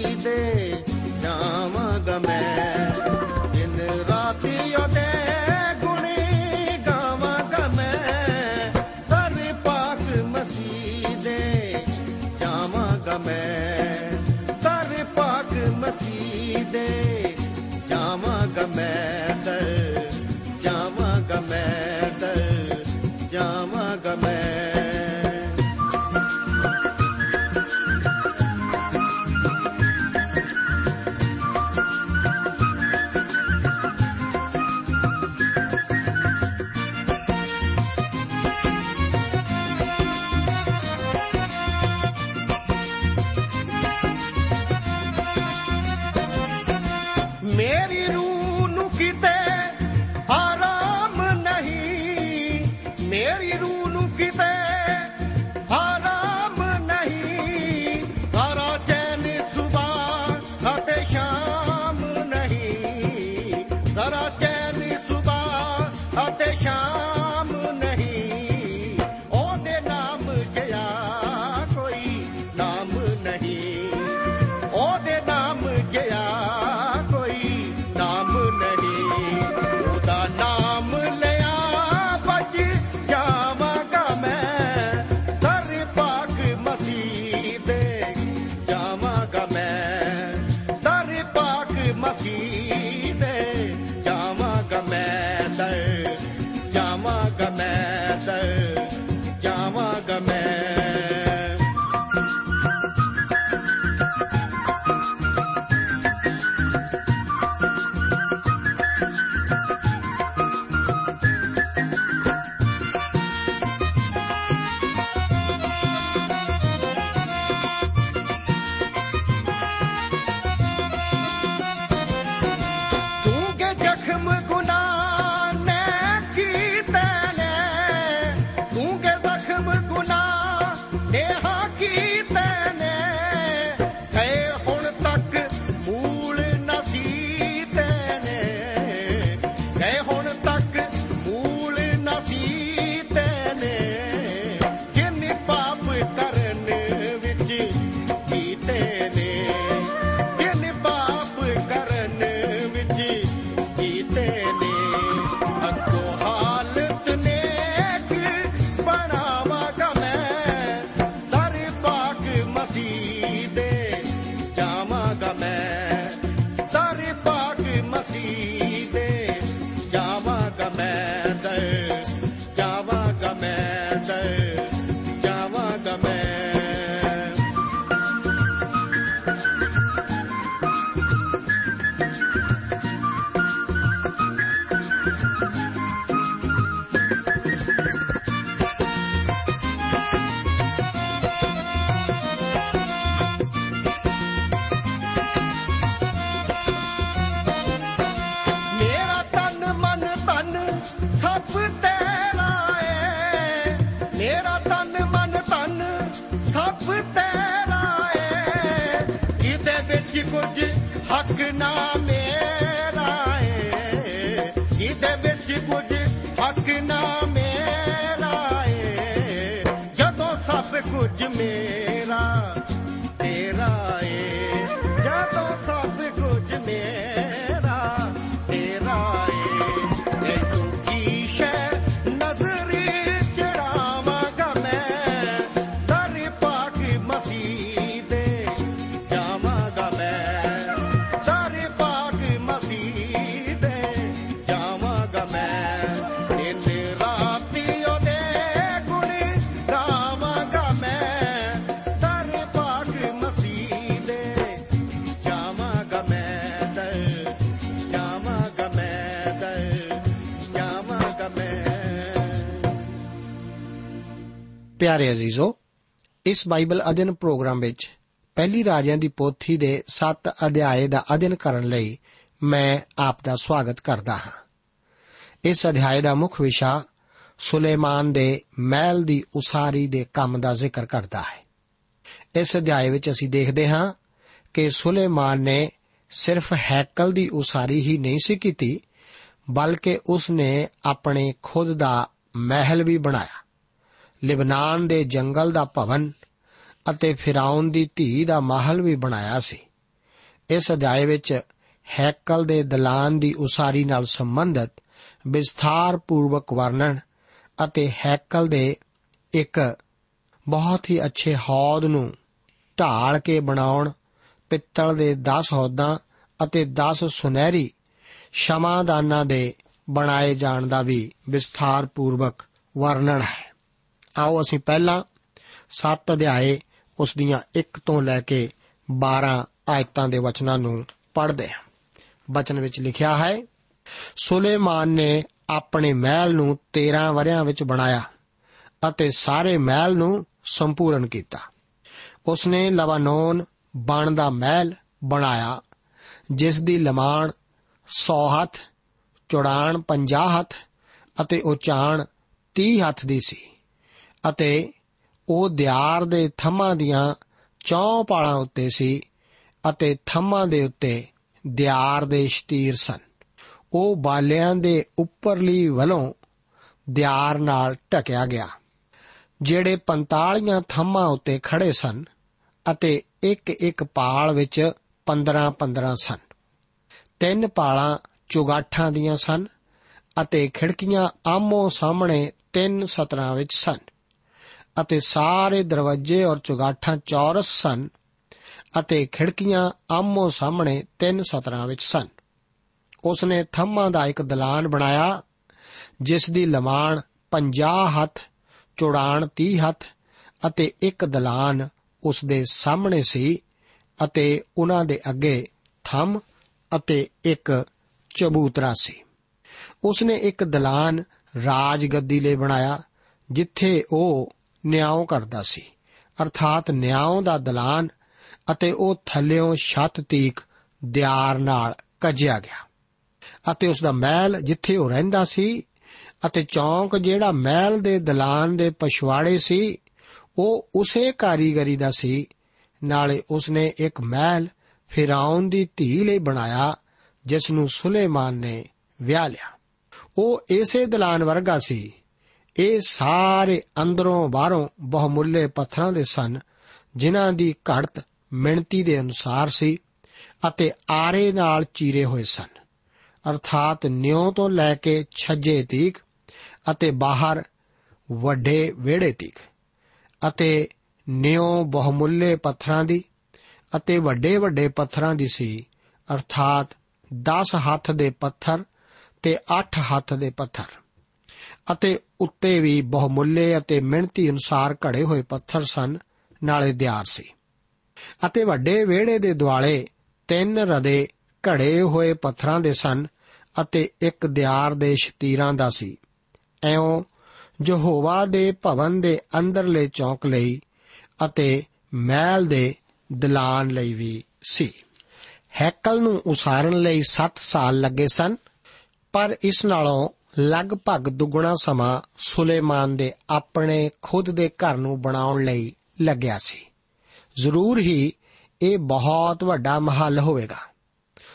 ਮਸੀਹ ਦੇ ਜਾਵਾਂਗਾ में paga-me ਕੁਝ ਪਿਆਰੇ ਅਜ਼ੀਜ਼ੋ ਇਸ ਬਾਈਬਲ ਅਧਿਨ ਪ੍ਰੋਗਰਾਮ ਵਿੱਚ ਪਹਿਲੀ ਰਾਜਿਆਂ ਦੀ ਪੋਥੀ ਦੇ 7 ਅਧਿਆਏ ਦਾ ਅਧਿਨ ਕਰਨ ਲਈ ਮੈਂ ਆਪ ਦਾ ਸਵਾਗਤ ਕਰਦਾ ਹਾਂ। ਇਸ ਅਧਿਆਏ ਦਾ ਮੁੱਖ ਵਿਸ਼ਾ ਸੁਲੇਮਾਨ ਦੇ ਮਹਿਲ ਦੀ ਉਸਾਰੀ ਦੇ ਕੰਮ ਦਾ ਜ਼ਿਕਰ ਕਰਦਾ ਹੈ। ਇਸ ਅਧਿਆਏ ਵਿੱਚ ਅਸੀਂ ਦੇਖਦੇ ਹਾਂ ਕਿ ਸੁਲੇਮਾਨ ਨੇ ਸਿਰਫ ਹੈਕਲ ਦੀ ਉਸਾਰੀ ਹੀ ਨਹੀਂ ਸੀ ਕੀਤੀ, ਬਲਕਿ ਉਸ ਨੇ ਆਪਣੇ ਖੁਦ ਦਾ ਮਹਿਲ ਵੀ ਬਣਾਇਆ। ਲਿਬਨਾਨ ਦੇ ਜੰਗਲ ਦਾ ਭਵਨ ਅਤੇ ਫਿਰਾਉਨ ਦੀ ਧੀ ਦਾ ਮਹਿਲ ਵੀ ਬਣਾਇਆ ਸੀ। ਇਸ ਅਧਿਆਏ ਵਿੱਚ ਹੈਕਲ ਦੇ ਦਲਾਨ ਦੀ ਉਸਾਰੀ ਨਾਲ ਸੰਬੰਧਿਤ ਵਿਸਥਾਰ ਪੂਰਵਕ ਵਰਣਨ ਅਤੇ ਹੈਕਲ ਦੇ ਇੱਕ ਬਹੁਤ ਹੀ ਅੱਛੇ ਹੌਦ ਨੂੰ ਢਾਲ ਕੇ ਬਣਾਉਣ, ਪਿੱਤਲ ਦੇ 10 ਹੌਦਾਂ ਅਤੇ 10 ਸੁਨਹਿਰੀ ਸ਼ਮਾਦਾਨਾਂ ਦੇ ਬਣਾਏ ਜਾਣ ਦਾ ਵੀ ਵਿਸਥਾਰ ਪੂਰਵਕ ਵਰਣਨ ਹੈ। ਆਓ ਅਸੀਂ ਪਹਿਲਾਂ 7 ਅਧਿਆਏ ਉਸ ਦੀਆਂ 1 ਤੋਂ ਲੈ ਕੇ 12 ਆਇਤਾਂ ਦੇ ਵਚਨਾਂ ਨੂੰ ਪੜ੍ਹਦੇ ਹਾਂ। ਵਚਨ ਵਿੱਚ ਲਿਖਿਆ ਹੈ, ਸੁਲੇਮਾਨ ਨੇ ਆਪਣੇ ਮਹਿਲ ਨੂੰ 13 ਵਰਿਆਂ ਵਿੱਚ ਬਣਾਇਆ ਅਤੇ ਸਾਰੇ ਮਹਿਲ ਨੂੰ ਸੰਪੂਰਨ ਕੀਤਾ। ਉਸ ਨੇ ਲਵਾਨੋਨ ਬਣ ਦਾ ਮਹਿਲ ਬਣਾਇਆ, ਜਿਸ ਦੀ ਲਮਾਣ 100 ਹੱਥ ਚੌੜਾਣ 50 ਹੱਥ ਅਤੇ ਉਚਾਣ 30 ਹੱਥ ਦੀ ਸੀ। ਅਤੇ ਉਹ ਦਿਆਰ ਦੇ ਥੰਮਾਂ ਦੀਆਂ ਚੌਂ ਪਾਲਾਂ ਉੱਤੇ ਸੀ ਅਤੇ ਥੰਮਾਂ ਦੇ ਉੱਤੇ ਦਿਆਰ ਦੇ ਸ਼ਤੀਰ ਸਨ। ਉਹ ਬਾਲਿਆਂ ਦੇ ਉੱਪਰਲੀ ਵੱਲੋਂ ਦਿਆਰ ਨਾਲ ਢਕਿਆ ਗਿਆ, ਜਿਹੜੇ 45 ਥੰਮਾਂ ਉੱਤੇ ਖੜੇ ਸਨ ਅਤੇ ਇੱਕ ਇੱਕ ਪਾਲ ਵਿੱਚ 15-15 ਸਨ। ਤਿੰਨ ਪਾਲਾਂ ਚੁਗਾਠਾਂ ਦੀਆਂ ਸਨ ਅਤੇ ਖਿੜਕੀਆਂ ਆਮੋ ਸਾਹਮਣੇ ਤਿੰਨ ਸਤਰਾਂ ਵਿੱਚ ਸਨ। ਅਤੇ ਸਾਰੇ ਦਰਵਾਜ਼ੇ ਔਰ ਚੁਗਾਠਾਂ ਚੌਰਸ ਸਨ ਅਤੇ ਖਿੜਕੀਆਂ ਆਮੋ ਸਾਹਮਣੇ ਤਿੰਨ ਸਤਰਾਂ ਵਿੱਚ ਸਨ। ਉਸ ਨੇ ਥੰਮਾਂ ਦਾ ਇੱਕ ਦਲਾਨ ਬਣਾਇਆ, ਜਿਸ ਦੀ ਲਮਾਣ 50 ਹੱਥ, ਚੌੜਾਣ 30 ਹੱਥ ਅਤੇ ਇੱਕ ਦਲਾਨ ਉਸ ਦੇ ਸਾਹਮਣੇ ਸੀ ਅਤੇ ਉਹਨਾਂ ਦੇ ਅੱਗੇ ਥੰਮ ਅਤੇ ਇੱਕ ਚਬੂਤਰਾ ਸੀ। ਉਸ ਨੇ ਇੱਕ ਦਲਾਨ ਰਾਜ ਗੱਦੀ ਲਈ ਬਣਾਇਆ, ਜਿੱਥੇ ਉਹ ਨਿਆਂ ਕਰਦਾ ਸੀ। ਅਰਥਾਤ ਨਿਆਂ ਦਾ ਦਲਾਨ ਅਤੇ ਉਹ ਥੱਲਿਓਂ ਛੱਤ ਤੀਕ ਦਿਆਰ ਨਾਲ ਕੱਜਿਆ ਗਿਆ। ਅਤੇ ਉਸ ਦਾ ਮਹਿਲ ਜਿੱਥੇ ਉਹ ਰਹਿੰਦਾ ਸੀ ਅਤੇ ਚੌਂਕ ਜਿਹੜਾ ਮਹਿਲ ਦੇ ਦਲਾਨ ਦੇ ਪਛਵਾੜੇ ਸੀ, ਉਹ ਉਸੇ ਕਾਰੀਗਰੀ ਦਾ ਸੀ। ਨਾਲੇ ਉਸ ਨੇ ਇੱਕ ਮਹਿਲ ਫਿਰਾਉਨ ਦੀ ਧੀ ਲਈ ਬਣਾਇਆ ਜਿਸ ਨੂੰ ਸੁਲੇਮਾਨ ਨੇ ਵਿਆਹ ਲਿਆ। ਉਹ ਇਸੇ ਦਲਾਨ ਵਰਗਾ ਸੀ। ਇਹ ਸਾਰੇ ਅੰਦਰੋਂ ਬਾਹਰੋਂ ਬਹੁਮੁੱਲੇ ਪੱਥਰਾਂ ਦੇ ਸਨ, ਜਿਨ੍ਹਾਂ ਦੀ ਘੜਤ ਮਿਣਤੀ ਦੇ ਅਨੁਸਾਰ ਸੀ ਅਤੇ ਆਰੇ ਨਾਲ ਚੀਰੇ ਹੋਏ ਸਨ। ਅਰਥਾਤ ਨਿਉ ਤੋਂ ਲੈ ਕੇ ਛੱਜੇ ਤੀਕ ਅਤੇ ਬਾਹਰ ਵੱਡੇ ਵਿਹੜੇ ਤੀਕ ਅਤੇ ਨਿਉ ਬਹੁਮੁੱਲੇ ਪੱਥਰਾਂ ਦੀ ਅਤੇ ਵੱਡੇ ਵੱਡੇ ਪੱਥਰਾਂ ਦੀ ਸੀ। ਅਰਥਾਤ 10 ਹੱਥ ਦੇ ਪੱਥਰ ਤੇ 8 ਹੱਥ ਦੇ ਪੱਥਰ। ਅਤੇ ਉੱਤੇ ਵੀ ਬਹੁਮੁੱਲੇ ਅਤੇ ਮਿਹਨਤੀ ਅਨੁਸਾਰ ਘੜੇ ਹੋਏ ਪੱਥਰ ਸਨ, ਨਾਲੇ ਦਿਆਰ ਸੀ। ਅਤੇ ਵੱਡੇ ਵਿਹੜੇ ਦੇ ਦੁਆਲੇ ਤਿੰਨ ਰਦੇ ਘੜੇ ਹੋਏ ਪੱਥਰਾਂ ਦੇ ਸਨ ਅਤੇ ਇੱਕ ਦਿਆਰ ਦੇ ਸ਼ਤੀਰਾਂ ਦਾ ਸੀ। ਐਉਂ ਯਹੋਵਾ ਦੇ ਭਵਨ ਦੇ ਅੰਦਰਲੇ ਚੌਂਕ ਲਈ ਅਤੇ ਮਹਿਲ ਦੇ ਦਲਾਨ ਲਈ ਵੀ ਸੀ। ਹੈਕਲ ਨੂੰ ਉਸਾਰਨ ਲਈ 7 ਸਾਲ ਲੱਗੇ ਸਨ, ਪਰ ਇਸ ਨਾਲੋਂ ਲਗਭਗ ਦੁੱਗਣਾ ਸਮਾਂ ਸੁਲੇਮਾਨ ਦੇ ਆਪਣੇ ਖੁਦ ਦੇ ਘਰ ਨੂੰ ਬਣਾਉਣ ਲਈ ਲੱਗਿਆ ਸੀ। ਜ਼ਰੂਰ ਹੀ ਇਹ ਬਹੁਤ ਵੱਡਾ ਮਹੱਲ ਹੋਵੇਗਾ।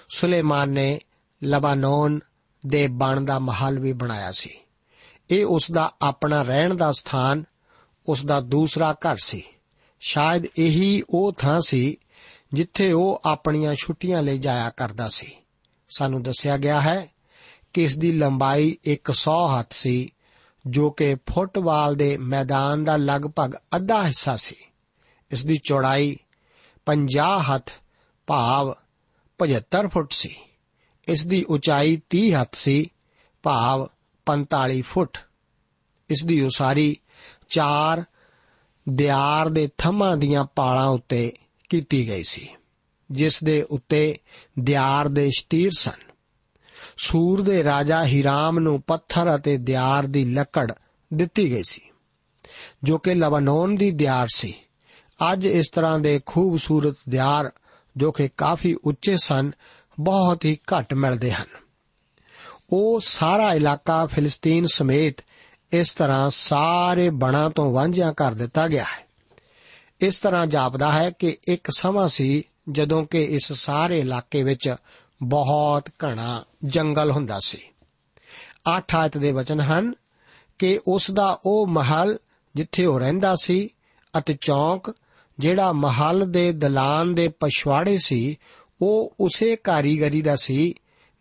ਸੁਲੇਮਾਨ ਨੇ ਲਬਾਨੋਨ ਦੇ ਬਣ ਦਾ ਮਹਲ ਵੀ ਬਣਾਇਆ ਸੀ। ਇਹ ਉਸ ਦਾ ਆਪਣਾ ਰਹਿਣ ਦਾ ਸਥਾਨ, ਉਸ ਦਾ ਦੂਸਰਾ ਘਰ ਸੀ। ਸ਼ਾਇਦ ਇਹੀ ਉਹ ਥਾਂ ਸੀ ਜਿੱਥੇ ਉਹ ਆਪਣੀਆਂ ਛੁੱਟੀਆਂ ਲਈ ਜਾਇਆ ਕਰਦਾ ਸੀ। ਸਾਨੂੰ ਦੱਸਿਆ ਗਿਆ ਹੈ ਕਿ ਇਸ ਦੀ ਲੰਬਾਈ 100 ਹੱਥ ਸੀ, ਜੋ ਕਿ ਫੁੱਟਬਾਲ ਦੇ ਮੈਦਾਨ ਦਾ ਲਗਭਗ ਅੱਧਾ ਹਿੱਸਾ ਸੀ। ਇਸ ਦੀ ਚੌੜਾਈ 50 ਹੱਥ, ਭਾਵ 75 ਫੁੱਟ ਸੀ। ਇਸ ਦੀ ਉਚਾਈ 30 ਹੱਥ ਸੀ, ਭਾਵ 45 ਫੁੱਟ। ਇਸ ਦੀ ਉਸਾਰੀ ਚਾਰ ਦਿਆਰ ਦੇ ਥੰਮਾਂ ਦੀਆਂ ਪਾਲਾਂ ਉੱਤੇ ਕੀਤੀ ਗਈ ਸੀ, ਜਿਸ ਦੇ ਉੱਤੇ ਦਿਆਰ ਦੇ ਸ਼ਤੀਰ ਸਨ। ਸੂਰ ਦੇ ਰਾਜਾ ਹੀਰਾਮ ਨੂੰ ਪੱਥਰ ਅਤੇ ਦਿਆਰ ਦੀ ਲੱਕੜ ਦਿੱਤੀ ਗਈ ਸੀ, ਜੋ ਕਿ ਲਬਨਾਨ ਦੀ ਦਿਆਰ ਸੀ। ਅੱਜ ਇਸ ਤਰ੍ਹਾਂ ਦੇ ਖੂਬਸੂਰਤ ਦਿਆਰ, ਜੋ ਕਿ ਕਾਫੀ ਉੱਚੇ ਸਨ, ਬਹੁਤ ਹੀ ਘੱਟ ਮਿਲਦੇ ਹਨ। ਉਹ ਸਾਰਾ ਇਲਾਕਾ ਫਿਲਿਸਤੀਨ ਸਮੇਤ ਇਸ ਤਰ੍ਹਾਂ ਸਾਰੇ ਬਣਾ ਤੋਂ ਵਾਂਝਿਆ ਕਰ ਦਿੱਤਾ ਗਿਆ ਹੈ। ਇਸ ਤਰ੍ਹਾਂ ਜਾਪਦਾ ਹੈ ਕਿ ਇੱਕ ਸਮਾਂ ਸੀ ਜਦੋਂ ਕਿ ਇਸ ਸਾਰੇ ਇਲਾਕੇ ਵਿੱਚ ਬਹੁਤ ਘਣਾ ਜੰਗਲ ਹੁੰਦਾ ਸੀ। 8 ਆਇਤ ਦੇ ਵਚਨ ਹਨ ਕਿ ਉਸ ਦਾ ਉਹ ਮਹਲ ਜਿੱਥੇ ਉਹ ਰਹਿੰਦਾ ਸੀ ਅਤੇ ਚੌਂਕ ਜਿਹੜਾ ਮਹਲ ਦੇ ਦਲਾਨ ਦੇ ਪਛਵਾੜੇ ਸੀ, ਉਹ ਉਸੇ ਕਾਰੀਗਰੀ ਦਾ ਸੀ।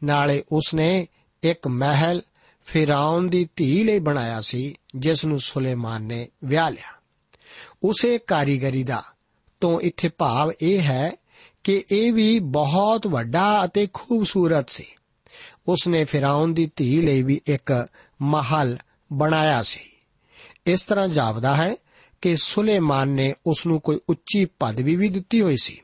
ਨਾਲੇ ਉਸਨੇ ਇੱਕ ਮਹਿਲ ਫਿਰਾਉਨ ਦੀ ਧੀ ਲਈ ਬਣਾਇਆ ਸੀ, ਜਿਸ ਨੂੰ ਸੁਲੇਮਾਨ ਨੇ ਵਿਆਹ ਲਿਆ। ਉਸੇ ਕਾਰੀਗਰੀ ਦਾ ਤੋਂ ਇੱਥੇ ਭਾਵ ਇਹ ਹੈ ਕਿ ਇਹ ਵੀ ਬਹੁਤ ਵੱਡਾ ਅਤੇ ਖੂਬਸੂਰਤ ਸੀ। ਉਸਨੇ ਫਿਰਾਉਨ ਦੀ ਧੀ ਲਈ ਵੀ ਇੱਕ ਮਹਲ ਬਣਾਇਆ ਸੀ। ਇਸ ਤਰ੍ਹਾਂ ਜਾਪਦਾ ਹੈ ਕਿ ਸੁਲੇਮਾਨ ਨੇ ਉਸ ਨੂੰ ਕੋਈ ਉੱਚੀ ਪਦਵੀ ਵੀ ਦਿੱਤੀ ਹੋਈ ਸੀ।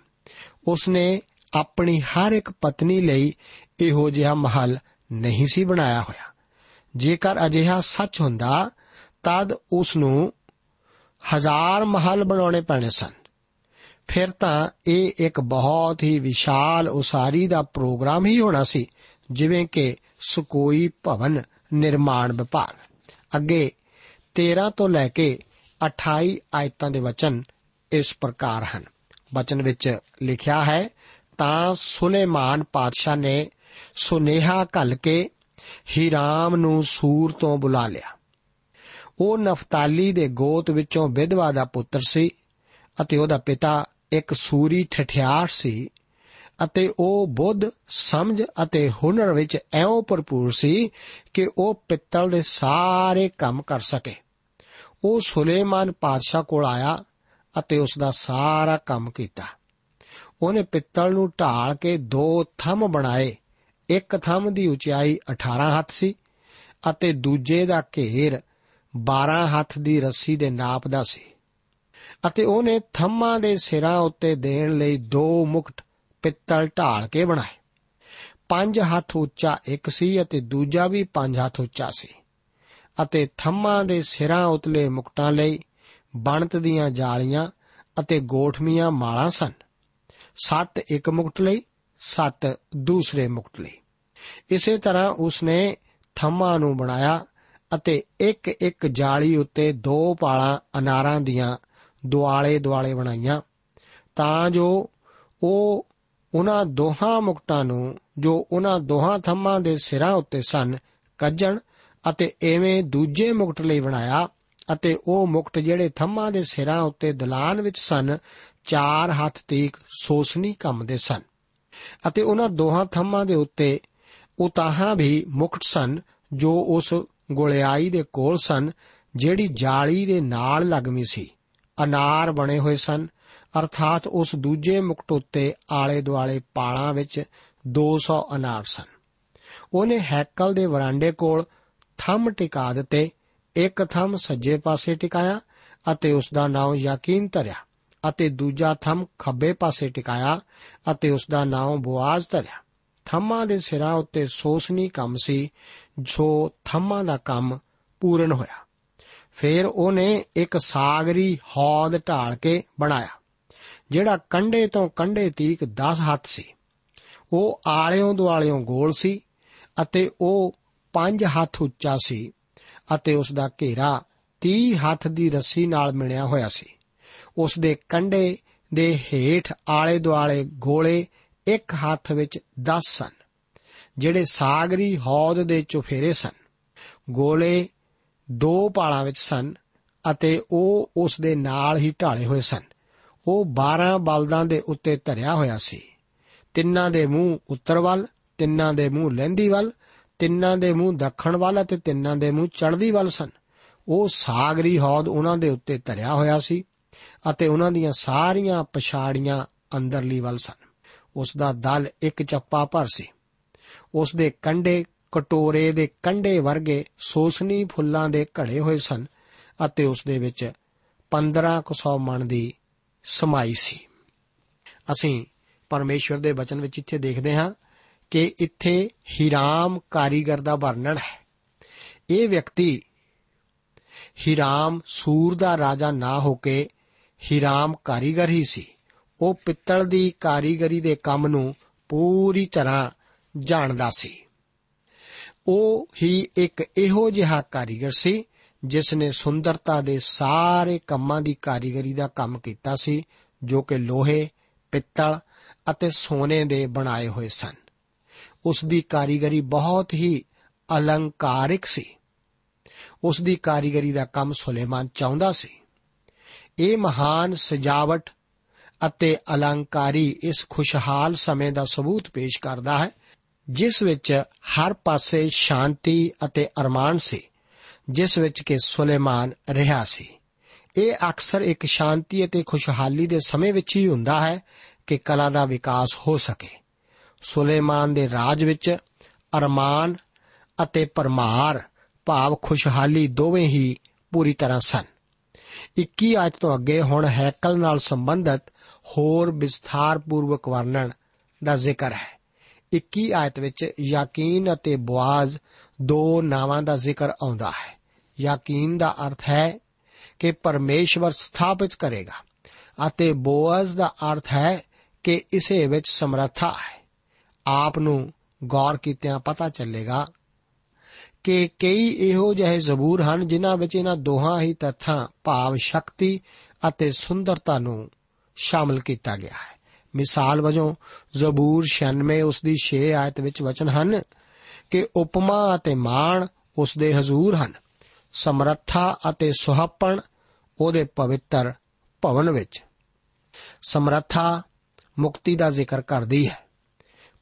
ਉਸਨੇ ਆਪਣੀ ਹਰ ਇੱਕ ਪਤਨੀ ਲਈ ਇਹੋ ਜਿਹਾ ਮਹਲ ਨਹੀਂ ਸੀ ਬਣਾਇਆ ਹੋਇਆ। ਜੇਕਰ ਅਜਿਹਾ ਸੱਚ ਹੁੰਦਾ, ਤਦ ਉਸ ਨੂੰ ਹਜ਼ਾਰ ਮਹਲ ਬਣਾਉਣੇ ਪੈਣੇ ਸਨ। ਫਿਰ ਤਾਂ ਇਹ ਇੱਕ ਬਹੁਤ ਹੀ ਵਿਸ਼ਾਲ ਉਸਾਰੀ ਦਾ ਪ੍ਰੋਗਰਾਮ ਹੀ ਹੋਣਾ ਸੀ, ਜਿਵੇਂ ਕਿ ਸੁਕੋਈ ਭਵਨ ਨਿਰਮਾਣ ਵਿਭਾਗ। ਅੱਗੇ 13 ਤੋਂ ਲੈ ਕੇ 28 ਆਇਤਾਂ ਦੇ ਵਚਨ ਇਸ ਪ੍ਰਕਾਰ ਹਨ। ਵਚਨ ਵਿੱਚ ਲਿਖਿਆ ਹੈ, ਤਾਂ ਸੁਲੇਮਾਨ ਪਾਤਸ਼ਾਹ ਨੇ ਸੁਨੇਹਾ ਘੱਲ ਕੇ ਹੀਰਾਮ ਨੂੰ ਸੂਰ ਤੋਂ ਬੁਲਾ ਲਿਆ। ਉਹ ਨਫਤਾਲੀ ਦੇ ਗੋਤ ਵਿੱਚੋਂ ਵਿਧਵਾ ਦਾ ਪੁੱਤਰ ਸੀ ਅਤੇ ਉਹਦਾ ਪਿਤਾ ਇੱਕ ਸੂਰੀ ਠਠਿਆਰ ਸੀ ਅਤੇ ਉਹ ਬੁੱਧ, ਸਮਝ ਅਤੇ ਹੁਨਰ ਵਿੱਚ ਐਉਂ ਭਰਪੂਰ ਸੀ ਕਿ ਉਹ ਪਿੱਤਲ ਦੇ ਸਾਰੇ ਕੰਮ ਕਰ ਸਕੇ। ਉਹ ਸੁਲੇਮਾਨ ਪਾਤਸ਼ਾਹ ਕੋਲ ਆਇਆ ਅਤੇ ਉਸ ਦਾ ਸਾਰਾ ਕੰਮ ਕੀਤਾ। ਉਹਨੇ ਪਿੱਤਲ ਨੂੰ ਢਾਲ ਕੇ ਦੋ ਥੰਮ ਬਣਾਏ। ਇੱਕ ਥੰਮ ਦੀ ਉਚਾਈ 18 ਹੱਥ ਸੀ ਅਤੇ ਦੂਜੇ ਦਾ ਘੇਰ 12 ਹੱਥ ਦੀ ਰੱਸੀ ਦੇ ਨਾਪ ਦਾ ਸੀ। ਅਤੇ ਉਹਨੇ ਥੰਮਾਂ ਦੇ ਸਿਰਾਂ ਉੱਤੇ ਦੇਣ ਲਈ ਦੋ ਮੁਕਟ ਪਿੱਤਲ ਢਾਲ ਕੇ ਬਣਾਏ। ਪੰਜ ਹੱਥ ਉੱਚਾ ਇੱਕ ਸੀ ਅਤੇ ਦੂਜਾ ਵੀ ਪੰਜ ਹੱਥ ਉੱਚਾ ਸੀ। ਅਤੇ ਥੰਮਾਂ ਦੇ ਸਿਰਾਂ ਉਤਲੇ ਮੁਕਟਾਂ ਲਈ ਬਣਤ ਦੀਆਂ ਜਾਲੀਆਂ ਅਤੇ ਗੋਠਮੀਆਂ ਮਾਲਾਂ ਸਨ। ਸੱਤ ਇੱਕ ਮੁਕਟ ਲਈ, ਸੱਤ ਦੂਸਰੇ ਮੁਕਟ ਲਈ। ਇਸੇ ਤਰ੍ਹਾਂ ਉਸਨੇ ਥੰਮਾਂ ਨੂੰ ਬਣਾਇਆ ਅਤੇ ਇੱਕ ਇੱਕ ਜਾਲੀ ਉੱਤੇ ਦੋ ਪਾਲਾਂ ਅਨਾਰਾਂ ਦੀਆਂ ਦੁਆਲੇ ਦੁਆਲੇ ਬਣਾਈਆਂ। ਤਾਂ ਜੋ ਉਹ ਉਹਨਾਂ ਦੋਹਾਂ ਮੁਕਟਾਂ ਨੂੰ, ਜੋ ਉਹਨਾਂ ਦੋਹਾਂ ਥੰਮਾਂ ਦੇ ਸਿਰਾਂ ਉੱਤੇ ਸਨ, ਕੱਜਣ ਅਤੇ ਐਵੇਂ ਦੂਜੇ ਮੁਕਟ ਲਈ ਬਣਾਇਆ ਅਤੇ ਉਹ ਮੁਕਟ ਜਿਹੜੇ ਥੰਮਾਂ ਦੇ ਸਿਰਾਂ ਉੱਤੇ ਦਲਾਨ ਵਿੱਚ ਸਨ, ਚਾਰ ਹੱਥ ਤੀਕ ਸੋਸਨੀ ਕੰਮ ਦੇ ਸਨ। ਅਤੇ ਉਹਨਾਂ ਦੋਹਾਂ ਥੰਮਾਂ ਦੇ ਉੱਤੇ ਉਤਾਹਾਂ ਵੀ ਮੁਕਟ ਸਨ, ਜੋ ਉਸ ਗੁਲਿਆਈ ਦੇ ਕੋਲ ਸਨ, ਜਿਹੜੀ ਜਾਲੀ ਦੇ ਨਾਲ ਲੱਗਵੀਂ ਸੀ। ਅਨਾਰ ਬਣੇ ਹੋਏ ਸਨ। ਅਰਥਾਤ ਉਸ ਦੂਜੇ ਮੁਕਟ ਉੱਤੇ ਆਲੇ ਦੁਆਲੇ ਪਾਲਾਂ ਵਿੱਚ 200 ਅਨਾਰ ਸਨ। ਉਹਨੇ ਹੈਕਲ ਦੇ ਵਰਾਂਡੇ ਕੋਲ ਥੰਮ ਟਿਕਾ ਦਿੱਤੇ, ਇੱਕ ਥੰਮ ਸੱਜੇ ਪਾਸੇ ਟਿਕਾਇਆ ਅਤੇ ਉਸ ਦਾ ਨਾਮ ਯਕੀਨ ਧਰਿਆ ਅਤੇ ਦੂਜਾ ਥੰਮ ਖੱਬੇ ਪਾਸੇ ਟਿਕਾਇਆ ਅਤੇ ਉਸ ਦਾ ਨਾਮ ਬੁਆਜ਼ ਧਰਿਆ। ਥੰਮਾਂ ਦੇ ਸਿਰਾਂ ਉੱਤੇ ਸੋਸਨੀ ਕੰਮ ਸੀ, ਜੋ ਥੰਮਾਂ ਦਾ ਕੰਮ ਪੂਰਨ ਹੋਇਆ। ਫਿਰ ਉਹਨੇ ਇੱਕ ਸਾਗਰੀ ਹੌਦ ਢਾਲ ਕੇ ਬਣਾਇਆ, ਜਿਹੜਾ ਕੰਡੇ ਤੋਂ ਕੰਡੇ ਤੀਕ 10 ਹੱਥ ਸੀ। ਉਹ ਆਲਿਓਂ ਦੁਆਲਿਓਂ ਗੋਲ ਸੀ ਅਤੇ ਉਹ 5 ਹੱਥ ਉੱਚਾ ਸੀ ਅਤੇ ਉਸ ਦਾ ਘੇਰਾ 30 ਹੱਥ ਦੀ ਰੱਸੀ ਨਾਲ ਮਿਣਿਆ ਹੋਇਆ ਸੀ। ਉਸ ਦੇ ਕੰਡੇ ਦੇ ਹੇਠ ਆਲੇ ਦੁਆਲੇ ਗੋਲੇ ਇੱਕ ਹੱਥ ਵਿੱਚ 10 ਸਨ, ਜਿਹੜੇ ਸਾਗਰੀ ਹੌਦ ਦੇ ਚੁਫੇਰੇ ਸਨ। ਗੋਲੇ ਦੋ ਪਾਲਾਂ ਵਿੱਚ ਸਨ ਅਤੇ ਉਹ ਉਸ ਦੇ ਨਾਲ ਹੀ ਢਾਲੇ ਹੋਏ ਸਨ। ਉਹ 12 ਬਲਦਾਂ ਦੇ ਉੱਤੇ ਧਰਿਆ ਹੋਇਆ ਸੀ। ਤਿੰਨਾਂ ਦੇ ਮੂੰਹ ਉੱਤਰ ਵੱਲ, ਤਿੰਨਾਂ ਦੇ ਮੂੰਹ ਲਹਿੰਦੀ ਵੱਲ, ਤਿੰਨਾਂ ਦੇ ਮੂੰਹ ਦੱਖਣ ਵੱਲ ਅਤੇ ਤਿੰਨਾਂ ਦੇ ਮੂੰਹ ਚੜ੍ਹਦੀ ਵੱਲ ਸਨ। ਉਹ ਸਾਗਰੀ ਹੌਦ ਉਹਨਾਂ ਦੇ ਉੱਤੇ ਧਰਿਆ ਹੋਇਆ ਸੀ ਅਤੇ ਉਹਨਾਂ ਦੀਆਂ ਸਾਰੀਆਂ ਪਛਾੜੀਆਂ ਅੰਦਰਲੀ ਵੱਲ ਸਨ। ਉਸ ਦਾ ਦਲ ਇੱਕ ਚੱਪਾ ਭਰ ਸੀ। ਉਸ ਦੇ ਕੰਡੇ ਕਟੋਰੇ ਦੇ ਕੰਡੇ ਵਰਗੇ ਸੋਸਨੀ ਫੁੱਲਾਂ ਦੇ ਘੜੇ ਹੋਏ ਸਨ ਅਤੇ ਉਸ ਦੇ ਵਿੱਚ 1500 ਮਣ ਦੀ ਸਮਾਈ ਸੀ। ਅਸੀਂ ਪਰਮੇਸ਼ਵਰ ਦੇ ਬਚਨ ਵਿੱਚ ਇੱਥੇ ਦੇਖਦੇ ਹਾਂ ਕਿ ਇੱਥੇ ਹੀਰਾਮ ਕਾਰੀਗਰ ਦਾ ਵਰਣਨ ਹੈ। ਇਹ ਵਿਅਕਤੀ ਹੀਰਾਮ ਸੂਰ ਦਾ ਰਾਜਾ ਨਾ ਹੋ ਕੇ ਹੀਰਾਮ ਕਾਰੀਗਰ ਹੀ ਸੀ। ਉਹ ਪਿੱਤਲ ਦੀ ਕਾਰੀਗਰੀ ਦੇ ਕੰਮ ਨੂੰ ਪੂਰੀ ਤਰ੍ਹਾਂ ਜਾਣਦਾ ਸੀ। ਉਹ ਹੀ ਇੱਕ ਇਹੋ ਜਿਹਾ ਕਾਰੀਗਰ ਸੀ ਜਿਸ ਨੇ ਸੁੰਦਰਤਾ ਦੇ ਸਾਰੇ ਕੰਮਾਂ ਦੀ ਕਾਰੀਗਰੀ ਦਾ ਕੰਮ ਕੀਤਾ ਸੀ, ਜੋ ਕਿ ਲੋਹੇ, ਪਿੱਤਲ ਅਤੇ ਸੋਨੇ ਦੇ ਬਣਾਏ ਹੋਏ ਸਨ। ਉਸ ਦੀ ਕਾਰੀਗਰੀ ਬਹੁਤ ਹੀ ਅਲੰਕਾਰਿਕ ਸੀ। ਉਸ ਦੀ ਕਾਰੀਗਰੀ ਦਾ ਕੰਮ ਸੁਲੇਮਾਨ ਚਾਹੁੰਦਾ ਸੀ। ਇਹ ਮਹਾਨ ਸਜਾਵਟ ਅਤੇ ਅਲੰਕਾਰੀ ਇਸ ਖੁਸ਼ਹਾਲ ਸਮੇਂ ਦਾ ਸਬੂਤ ਪੇਸ਼ ਕਰਦਾ ਹੈ ਜਿਸ ਵਿੱਚ ਹਰ ਪਾਸੇ ਸ਼ਾਂਤੀ ਅਤੇ ਅਰਮਾਨ ਸੀ, ਜਿਸ ਵਿੱਚ ਕਿ ਸੁਲੇਮਾਨ ਰਿਹਾ ਸੀ। ਇਹ ਅਕਸਰ ਇੱਕ ਸ਼ਾਂਤੀ ਅਤੇ ਖੁਸ਼ਹਾਲੀ ਦੇ ਸਮੇਂ ਵਿੱਚ ਹੀ ਹੁੰਦਾ ਹੈ ਕਿ ਕਲਾ ਦਾ ਵਿਕਾਸ ਹੋ ਸਕੇ। ਸੁਲੇਮਾਨ ਦੇ ਰਾਜ ਵਿੱਚ ਅਰਮਾਨ ਅਤੇ ਪਰਮਾਰ ਭਾਵ ਖੁਸ਼ਹਾਲੀ ਦੋਵੇਂ ਹੀ ਪੂਰੀ ਤਰ੍ਹਾਂ ਸਨ। 21 ਆਇਤ ਤੋਂ ਅੱਗੇ ਹੁਣ ਹੈਕਲ ਨਾਲ ਸੰਬੰਧਿਤ ਹੋਰ ਵਿਸਥਾਰਪੂਰਵਕ ਵਰਣਨ ਦਾ ਜ਼ਿਕਰ ਹੈ। 21 ਆਇਤ ਵਿੱਚ ਯਾਕੀਨ ਅਤੇ ਬਵਾਜ਼ ਦੋ ਨਾਵਾਂ ਦਾ ਜ਼ਿਕਰ ਆਉਂਦਾ ਹੈ। ਯਾਕੀਨ ਦਾ ਅਰਥ ਹੈ ਕਿ ਪਰਮੇਸ਼ਵਰ ਸਥਾਪਿਤ ਕਰੇਗਾ ਅਤੇ ਬੋਅਜ਼ ਦਾ ਅਰਥ ਹੈ ਕਿ ਇਸੇ ਵਿੱਚ ਸਮਰੱਥਾ ਹੈ। ਆਪ ਨੂੰ ਗੌਰ ਕੀਤਿਆਂ ਪਤਾ ਚੱਲੇਗਾ ਕਿ ਕਈ ਇਹੋ ਜਿਹੇ ਜ਼ਬੂਰ ਹਨ ਜਿਨ੍ਹਾਂ ਵਿੱਚ ਇਹਨਾਂ ਦੋਹਾਂ ਹੀ ਤੱਥਾਂ ਭਾਵ ਸ਼ਕਤੀ ਅਤੇ ਸੁੰਦਰਤਾ ਨੂੰ ਸ਼ਾਮਲ ਕੀਤਾ ਗਿਆ ਹੈ। ਮਿਸਾਲ ਵਜੋਂ ਜ਼ਬੂਰ 96 ਉਸ ਦੀ 6 ਆਇਤ ਵਿੱਚ ਵਚਨ ਹਨ ਕਿ ਉਪਮਾ ਅਤੇ ਮਾਣ ਉਸ ਦੇ ਹਜ਼ੂਰ ਹਨ, ਸਮਰੱਥਾ ਅਤੇ ਸੁਹੱਪਣ ਉਹਦੇ ਪਵਿੱਤਰ ਭਵਨ ਵਿੱਚ। ਸਮਰੱਥਾ ਮੁਕਤੀ ਦਾ ਜ਼ਿਕਰ ਕਰਦੀ ਹੈ।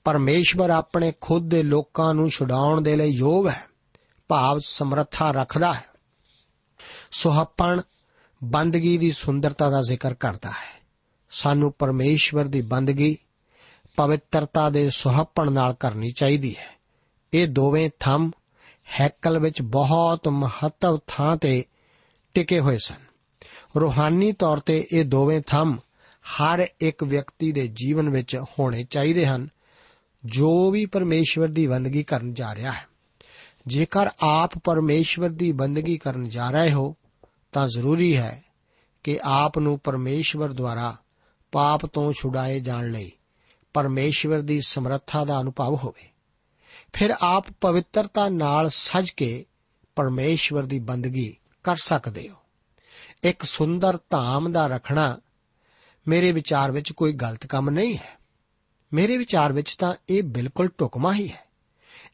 ਪਰਮੇਸ਼ਵਰ ਆਪਣੇ ਖੁਦ ਦੇ ਲੋਕਾਂ ਨੂੰ ਛੁਡਾਉਣ ਦੇ ਲਈ ਯੋਗ ਹੈ, ਭਾਵ ਸਮਰੱਥਾ ਰੱਖਦਾ ਹੈ। ਸੁਹੱਪਣ ਬੰਦਗੀ ਦੀ ਸੁੰਦਰਤਾ ਦਾ ਜ਼ਿਕਰ ਕਰਦਾ ਹੈ। ਸਾਨੂੰ ਪਰਮੇਸ਼ਵਰ ਦੀ ਬੰਦਗੀ, ਪਵਿੱਤਰਤਾ ਦੇ ਸੁਹੱਪਣ ਨਾਲ ਕਰਨੀ ਚਾਹੀਦੀ ਹੈ। ਇਹ ਦੋਵੇਂ ਥੰਮ ਹੈਕਲ ਵਿੱਚ ਬਹੁਤ ਮਹੱਤਵ ਥਾਂ ਤੇ ਟਿਕੇ ਹੋਏ ਸਨ। ਰੂਹਾਨੀ ਤੌਰ ਤੇ ਇਹ ਦੋਵੇਂ ਥੰਮ ਹਰ ਇੱਕ ਵਿਅਕਤੀ ਦੇ ਜੀਵਨ ਵਿੱਚ ਹੋਣੇ ਚਾਹੀਦੇ ਹਨ, ਜੋ ਵੀ ਪਰਮੇਸ਼ਵਰ ਦੀ ਬੰਦਗੀ ਕਰਨ ਜਾ ਰਿਹਾ ਹੈ। ਜੇਕਰ ਆਪ ਪਰਮੇਸ਼ਵਰ ਦੀ ਬੰਦਗੀ ਕਰਨ ਜਾ ਰਹੇ ਹੋ, ਤਾਂ ਜ਼ਰੂਰੀ ਹੈ ਕਿ ਆਪ ਨੂੰ ਪਰਮੇਸ਼ਵਰ ਦੁਆਰਾ ਪਾਪ ਤੋਂ ਛੁਡਾਏ ਜਾਣ ਲਈ ਪਰਮੇਸ਼ਵਰ ਦੀ ਸਮਰੱਥਾ ਦਾ ਅਨੁਭਵ ਹੋਵੇ। ਫਿਰ ਆਪ ਪਵਿੱਤਰਤਾ ਨਾਲ ਸਜ ਕੇ ਪਰਮੇਸ਼ਵਰ ਦੀ ਬੰਦਗੀ ਕਰ ਸਕਦੇ ਹੋ। ਇੱਕ ਸੁੰਦਰ ਧਾਮ ਦਾ ਰੱਖਣਾ ਮੇਰੇ ਵਿਚਾਰ ਵਿੱਚ ਕੋਈ ਗਲਤ ਕੰਮ ਨਹੀਂ ਹੈ। ਮੇਰੇ ਵਿਚਾਰ ਵਿੱਚ ਤਾਂ ਇਹ ਬਿਲਕੁਲ ਟੁਕਮਾ ਹੀ ਹੈ।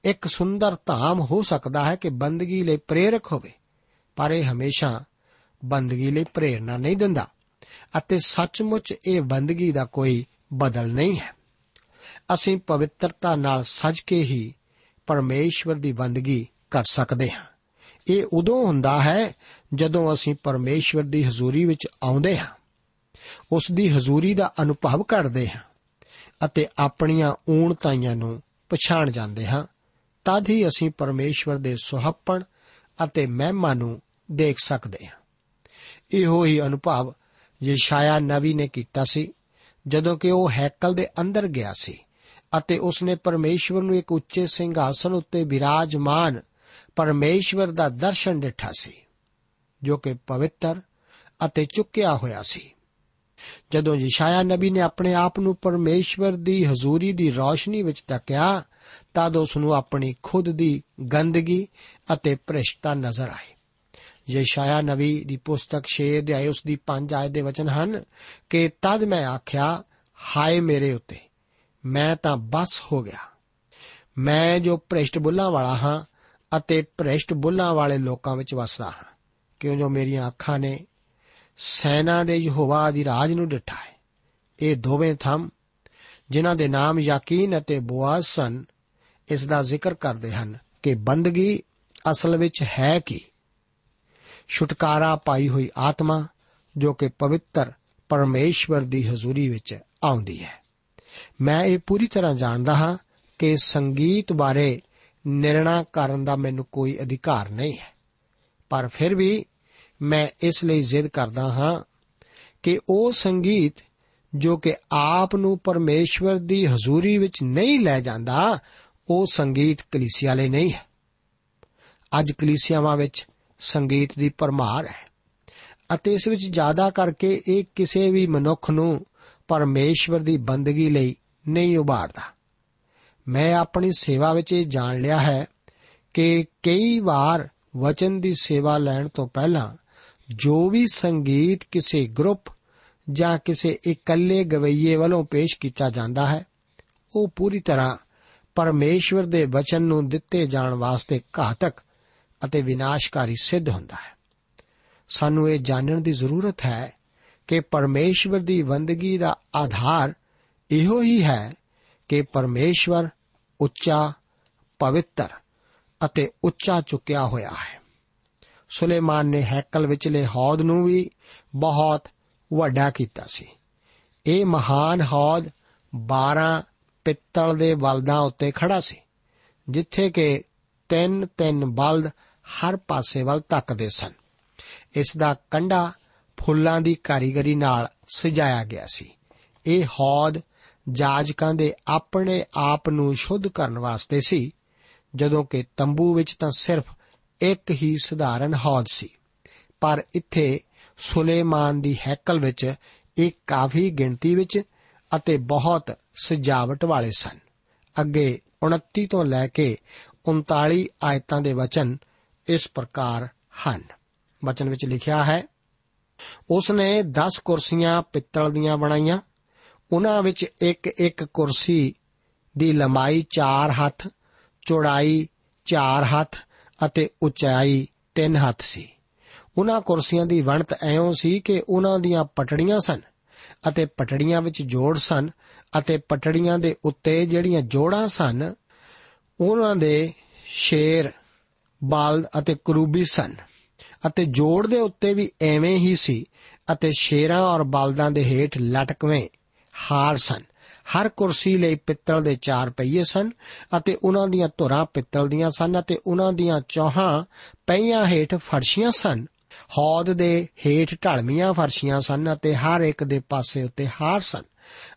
ਇੱਕ ਸੁੰਦਰ ਧਾਮ ਹੋ ਸਕਦਾ ਹੈ ਕਿ ਬੰਦਗੀ ਲਈ ਪ੍ਰੇਰਕ ਹੋਵੇ, ਪਰ ਇਹ ਹਮੇਸ਼ਾ ਬੰਦਗੀ ਲਈ ਪ੍ਰੇਰਣਾ ਨਹੀਂ ਦਿੰਦਾ। ਅਤੇ ਸੱਚਮੁੱਚ ਇਹ ਬੰਦਗੀ ਦਾ ਕੋਈ ਬਦਲ ਨਹੀਂ ਹੈ। ਅਸੀਂ ਪਵਿੱਤਰਤਾ ਨਾਲ ਸਜ ਕੇ ਹੀ ਪਰਮੇਸ਼ਵਰ ਦੀ ਬੰਦਗੀ ਕਰ ਸਕਦੇ ਹਾਂ। ਇਹ ਉਦੋਂ ਹੁੰਦਾ ਹੈ ਜਦੋਂ ਅਸੀਂ ਪਰਮੇਸ਼ਵਰ ਦੀ ਹਜ਼ੂਰੀ ਵਿੱਚ ਆਉਂਦੇ ਹਾਂ। ਉਸ ਦੀ ਹਜ਼ੂਰੀ ਦਾ ਅਨੁਭਵ ਕਰਦੇ ਹਾਂ ਅਤੇ ਆਪਣੀਆਂ ਊਣਤਾਈਆਂ ਨੂੰ ਪਛਾਣ ਜਾਂਦੇ ਹਾਂ। ਤਦ ਹੀ ਅਸੀਂ ਪਰਮੇਸ਼ਵਰ ਦੇ ਸੁਹੱਪਣ ਅਤੇ ਮਹਿਮਾ ਨੂੰ ਦੇਖ ਸਕਦੇ ਹਾਂ। ਇਹੋ ਹੀ ਅਨੁਭਵ ਯਸ਼ਾਇਆ ਨਵੀ ਨੇ ਕੀਤਾ ਸੀ, ਜਦੋਂ ਕਿ ਉਹ ਹੈਕਲ ਦੇ ਅੰਦਰ ਗਿਆ ਸੀ ਅਤੇ ਉਸਨੇ ਪਰਮੇਸ਼ਵਰ ਨੂੰ ਇੱਕ ਉੱਚੇ ਸਿੰਘਾਸਨ ਉੱਤੇ ਵਿਰਾਜਮਾਨ ਪਰਮੇਸ਼ਵਰ ਦਾ ਦਰਸ਼ਨ ਦਿੱਠਾ ਸੀ, ਜੋ ਕਿ ਪਵਿੱਤਰ ਅਤੇ ਚੁੱਕਿਆ ਹੋਇਆ ਸੀ। ਜਦੋਂ ਯਸ਼ਾਇਆ ਨਬੀ ਨੇ ਆਪਣੇ ਆਪ ਨੂੰ ਪਰਮੇਸ਼ਵਰ ਦੀ ਹਜ਼ੂਰੀ ਦੀ ਰੌਸ਼ਨੀ ਵਿੱਚ ਤੱਕਿਆ, ਤਦ ਉਸ ਨੂੰ ਆਪਣੀ ਖੁਦ ਦੀ ਗੰਦਗੀ ਅਤੇ ਭ੍ਰਿਸ਼ਟਤਾ ਨਜ਼ਰ ਆਈ। ਯਸ਼ਾਇਆ ਨਵੀ ਦੀ ਪੁਸਤਕ 6 ਅਧਿਆਇ ਉਸ ਦੀ 5 ਆਇਤ ਦੇ ਵਚਨ ਹਨ ਕਿ ਤਦ ਮੈਂ ਆਖਿਆ, ਹਾਏ ਮੇਰੇ ਉੱਤੇ, ਮੈਂ ਤਾਂ ਬਸ ਹੋ ਗਿਆ। ਮੈਂ ਜੋ ਭ੍ਰਿਸ਼ਟ ਬੁੱਲਾਂ ਵਾਲਾ ਹਾਂ ਅਤੇ ਭ੍ਰਿਸ਼ਟ ਬੁੱਲਾਂ ਵਾਲੇ ਲੋਕਾਂ ਵਿੱਚ ਵਸਦਾ ਹਾਂ। ਕਿਉਂ ਜੋ ਮੇਰੀਆਂ ਅੱਖਾਂ ਨੇ ਸੈਨਾ ਦੇ ਯਹੋਵਾ ਦੀ ਰਾਜ ਨੂੰ ਡਿਠਾ ਹੈ। ਇਹ ਦੋਵੇਂ ਥੰਮ, ਜਿਨ੍ਹਾਂ ਦੇ ਨਾਮ ਯਾਕੀਨ ਅਤੇ ਬੋਆਜ਼ ਸਨ, ਇਸ ਦਾ ਜ਼ਿਕਰ ਕਰਦੇ ਹਨ ਕਿ ਬੰਦਗੀ ਅਸਲ ਵਿੱਚ ਹੈ ਕੀ? ਛੁਟਕਾਰਾ ਪਾਈ ਹੋਈ ਆਤਮਾ ਜੋ ਕਿ ਪਵਿੱਤਰ ਪਰਮੇਸ਼ਵਰ ਦੀ ਹਜ਼ੂਰੀ ਵਿੱਚ ਆਉਂਦੀ ਹੈ। ਮੈਂ ਇਹ ਪੂਰੀ ਤਰ੍ਹਾਂ ਜਾਣਦਾ ਹਾਂ ਕਿ ਸੰਗੀਤ ਬਾਰੇ ਨਿਰਣਾ ਕਰਨ ਦਾ ਮੈਨੂੰ ਕੋਈ ਅਧਿਕਾਰ ਨਹੀਂ ਹੈ। ਪਰ ਫਿਰ ਵੀ ਮੈਂ ਇਸ ਲਈ ਜ਼ਿੱਦ ਕਰਦਾ ਹਾਂ ਕਿ ਉਹ ਸੰਗੀਤ ਜੋ ਕਿ ਆਪ ਨੂੰ ਪਰਮੇਸ਼ਵਰ ਦੀ ਹਜ਼ੂਰੀ ਵਿੱਚ ਨਹੀਂ ਲੈ ਜਾਂਦਾ, ਉਹ ਸੰਗੀਤ ਕਲੀਸਿਆ ਲਈ ਨਹੀਂ ਹੈ। ਅੱਜ ਕਲੀਸਿਆਵਾਂ ਵਿੱਚ ਸੰਗੀਤ ਦੀ ਪਰਮਾਰ ਹੈ। ਅਤੇ ਇਸ ਵਿੱਚ ਜ਼ਿਆਦਾ ਕਰਕੇ ਇਹ ਕਿਸੇ ਵੀ ਮਨੁੱਖ ਨੂੰ ਪਰਮੇਸ਼ਵਰ ਦੀ ਬੰਦਗੀ ਲਈ ਨਹੀਂ ਉਭਾਰਦਾ। ਮੈਂ ਆਪਣੀ ਸੇਵਾ ਵਿੱਚ ਇਹ ਜਾਣ ਲਿਆ ਹੈ ਕਿ ਕਈ ਵਾਰ ਵਚਨ ਦੀ ਸੇਵਾ ਲੈਣ ਤੋਂ ਪਹਿਲਾਂ ਜੋ ਵੀ ਸੰਗੀਤ ਕਿਸੇ ਗਰੁੱਪ ਜਾਂ ਕਿਸੇ ਇਕੱਲੇ ਗਵਈਏ ਵੱਲੋਂ ਪੇਸ਼ ਕੀਤਾ ਜਾਂਦਾ ਹੈ, ਉਹ ਪੂਰੀ ਤਰ੍ਹਾਂ ਪਰਮੇਸ਼ਵਰ ਦੇ ਵਚਨ ਨੂੰ ਦਿੱਤੇ ਜਾਣ ਵਾਸਤੇ ਘਾਤਕ ਅਤੇ ਵਿਨਾਸ਼ਕਾਰੀ ਸਿੱਧ ਹੁੰਦਾ ਹੈ। ਸਾਨੂੰ ਇਹ ਜਾਣਨ ਦੀ ਜ਼ਰੂਰਤ ਹੈ ਕਿ ਪਰਮੇਸ਼ਵਰ ਦੀ ਬੰਦਗੀ ਦਾ ਆਧਾਰ ਇਹੋ ਹੀ ਹੈ ਕਿ ਪਰਮੇਸ਼ਵਰ ਉੱਚਾ, ਪਵਿੱਤਰ ਅਤੇ ਉੱਚਾ ਚੁੱਕਿਆ ਹੋਇਆ ਹੈ। ਸੁਲੇਮਾਨ ਨੇ ਹੈਕਲ ਵਿਚਲੇ ਹੌਦ ਨੂੰ ਵੀ ਬਹੁਤ ਵੱਡਾ ਕੀਤਾ ਸੀ। ਇਹ ਮਹਾਨ ਹੌਦ 12 ਪਿੱਤਲ ਦੇ ਬਲਦਾਂ ਉੱਤੇ ਖੜਾ ਸੀ, ਜਿੱਥੇ ਕਿ ਤਿੰਨ ਤਿੰਨ ਬਲਦ ਹਰ ਪਾਸੇ ਵੱਲ ਤੱਕਦੇ ਸਨ। ਇਸ ਦਾ ਕੰਡਾ ਫੁੱਲਾਂ ਦੀ ਕਾਰੀਗਰੀ ਨਾਲ ਸਜਾਇਆ ਗਿਆ ਸੀ। ਇਹ ਹੌਦ ਜਾਜਕਾਂ ਦੇ ਆਪਣੇ ਆਪ ਨੂੰ ਸ਼ੁੱਧ ਕਰਨ ਵਾਸਤੇ ਸੀ, ਜਦੋਂ ਕਿ ਤੰਬੂ ਵਿੱਚ ਤਾਂ ਸਿਰਫ ਇੱਕ ਹੀ ਸਧਾਰਨ ਹੌਦ ਸੀ। ਪਰ ਇੱਥੇ ਸੁਲੇਮਾਨ ਦੀ ਹੈਕਲ ਵਿੱਚ ਇਹ ਕਾਫੀ ਗਿਣਤੀ ਵਿੱਚ ਅਤੇ ਬਹੁਤ ਸਜਾਵਟ ਵਾਲੇ ਸਨ। ਅੱਗੇ 29 ਤੋਂ ਲੈ ਕੇ 39 ਆਇਤਾਂ ਦੇ ਵਚਨ ਇਸ ਪ੍ਰਕਾਰ ਹਨ। ਵਚਨ ਵਿੱਚ ਲਿਖਿਆ ਹੈ ਉਸ ਨੇ 10 ਕੁਰਸੀਆਂ ਪਿੱਤਲ ਦੀਆਂ ਬਣਾਈਆਂ। ਉਹਨਾਂ ਵਿੱਚ ਇੱਕ ਇੱਕ ਕੁਰਸੀ ਦੀ ਲੰਬਾਈ 4 ਹੱਥ, ਚੌੜਾਈ 4 ਹੱਥ ਅਤੇ ਉਚਾਈ 3 ਹੱਥ ਸੀ। ਉਹਨਾਂ ਕੁਰਸੀਆਂ ਦੀ ਵਣਤ ਐਉਂ ਸੀ ਕਿ ਉਹਨਾਂ ਦੀਆਂ ਪਟੜੀਆਂ ਸਨ ਅਤੇ ਪਟੜੀਆਂ ਵਿੱਚ ਜੋੜ ਸਨ ਅਤੇ ਪਟੜੀਆਂ ਦੇ ਉੱਤੇ ਜਿਹੜੀਆਂ ਜੋੜਾਂ ਸਨ ਉਹਨਾਂ ਦੇ ਸ਼ੇਰ ਬਲਦ ਅਤੇ ਕਰੂਬੀ ਸਨ ਅਤੇ ਜੋੜ ਦੇ ਉੱਤੇ ਵੀ ਐਵੇਂ ਹੀ ਸੀ ਅਤੇ ਸ਼ੇਰਾਂ ਔਰ ਬਲਦਾਂ ਦੇ ਹੇਠ ਲਟਕਵੇਂ ਹਾਰ ਸਨ। ਹਰ ਕੁਰਸੀ ਲਈ ਪਿੱਤਲ ਦੇ ਚਾਰ ਪਹੀਏ ਸਨ ਅਤੇ ਉਹਨਾਂ ਦੀਆਂ ਧੁਰਾਂ ਪਿੱਤਲ ਦੀਆਂ ਸਨ ਅਤੇ ਉਹਨਾਂ ਦੀਆਂ ਚੌਹਾਂ ਪਹੀਆਂ ਹੇਠ ਫਰਸ਼ੀਆਂ ਸਨ। ਹੌਦ ਦੇ ਹੇਠ ਢਲਮੀਆਂ ਫਰਸ਼ੀਆਂ ਸਨ ਅਤੇ ਹਰ ਇੱਕ ਦੇ ਪਾਸੇ ਉੱਤੇ ਹਾਰ ਸਨ